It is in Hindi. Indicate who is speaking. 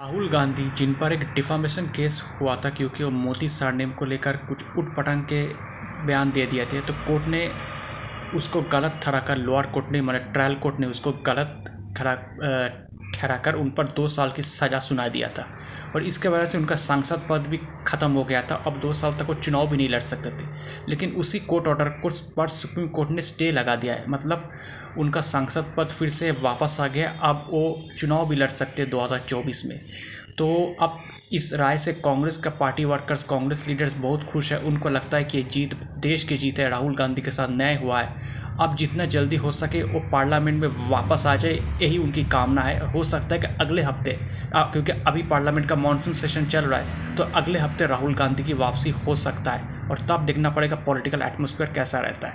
Speaker 1: राहुल गांधी जिन पर एक डिफामेशन केस हुआ था क्योंकि वो मोदी सरनेम को लेकर कुछ उटपटांग के बयान दे दिए थे तो कोर्ट ने उसको गलत ठहराकर, लोअर कोर्ट ने मैंने ट्रायल कोर्ट ने उसको गलत ठहरा ठहराकर उन पर दो साल की सज़ा सुना दिया था। और इसके वजह से उनका सांसद पद भी ख़त्म हो गया था। अब दो साल तक वो चुनाव भी नहीं लड़ सकते थे। लेकिन उसी कोर्ट ऑर्डर को पर सुप्रीम कोर्ट ने स्टे लगा दिया है। मतलब उनका सांसद पद फिर से वापस आ गया। अब वो चुनाव भी लड़ सकते दो हज़ार चौबीस में। तो अब इस राय से कांग्रेस का पार्टी वर्कर्स, कांग्रेस लीडर्स बहुत खुश है। उनको लगता है कि जीत, देश की जीत है। राहुल गांधी के साथ न्याय हुआ है। अब जितना जल्दी हो सके वो पार्लियामेंट में वापस आ जाए, यही उनकी कामना है। हो सकता है कि अगले हफ़्ते क्योंकि अभी पार्लियामेंट का मानसून सेशन चल रहा है तो अगले हफ़्ते राहुल गांधी की वापसी हो सकता है, और तब देखना पड़ेगा पॉलिटिकल एटमोसफियर कैसा रहता है।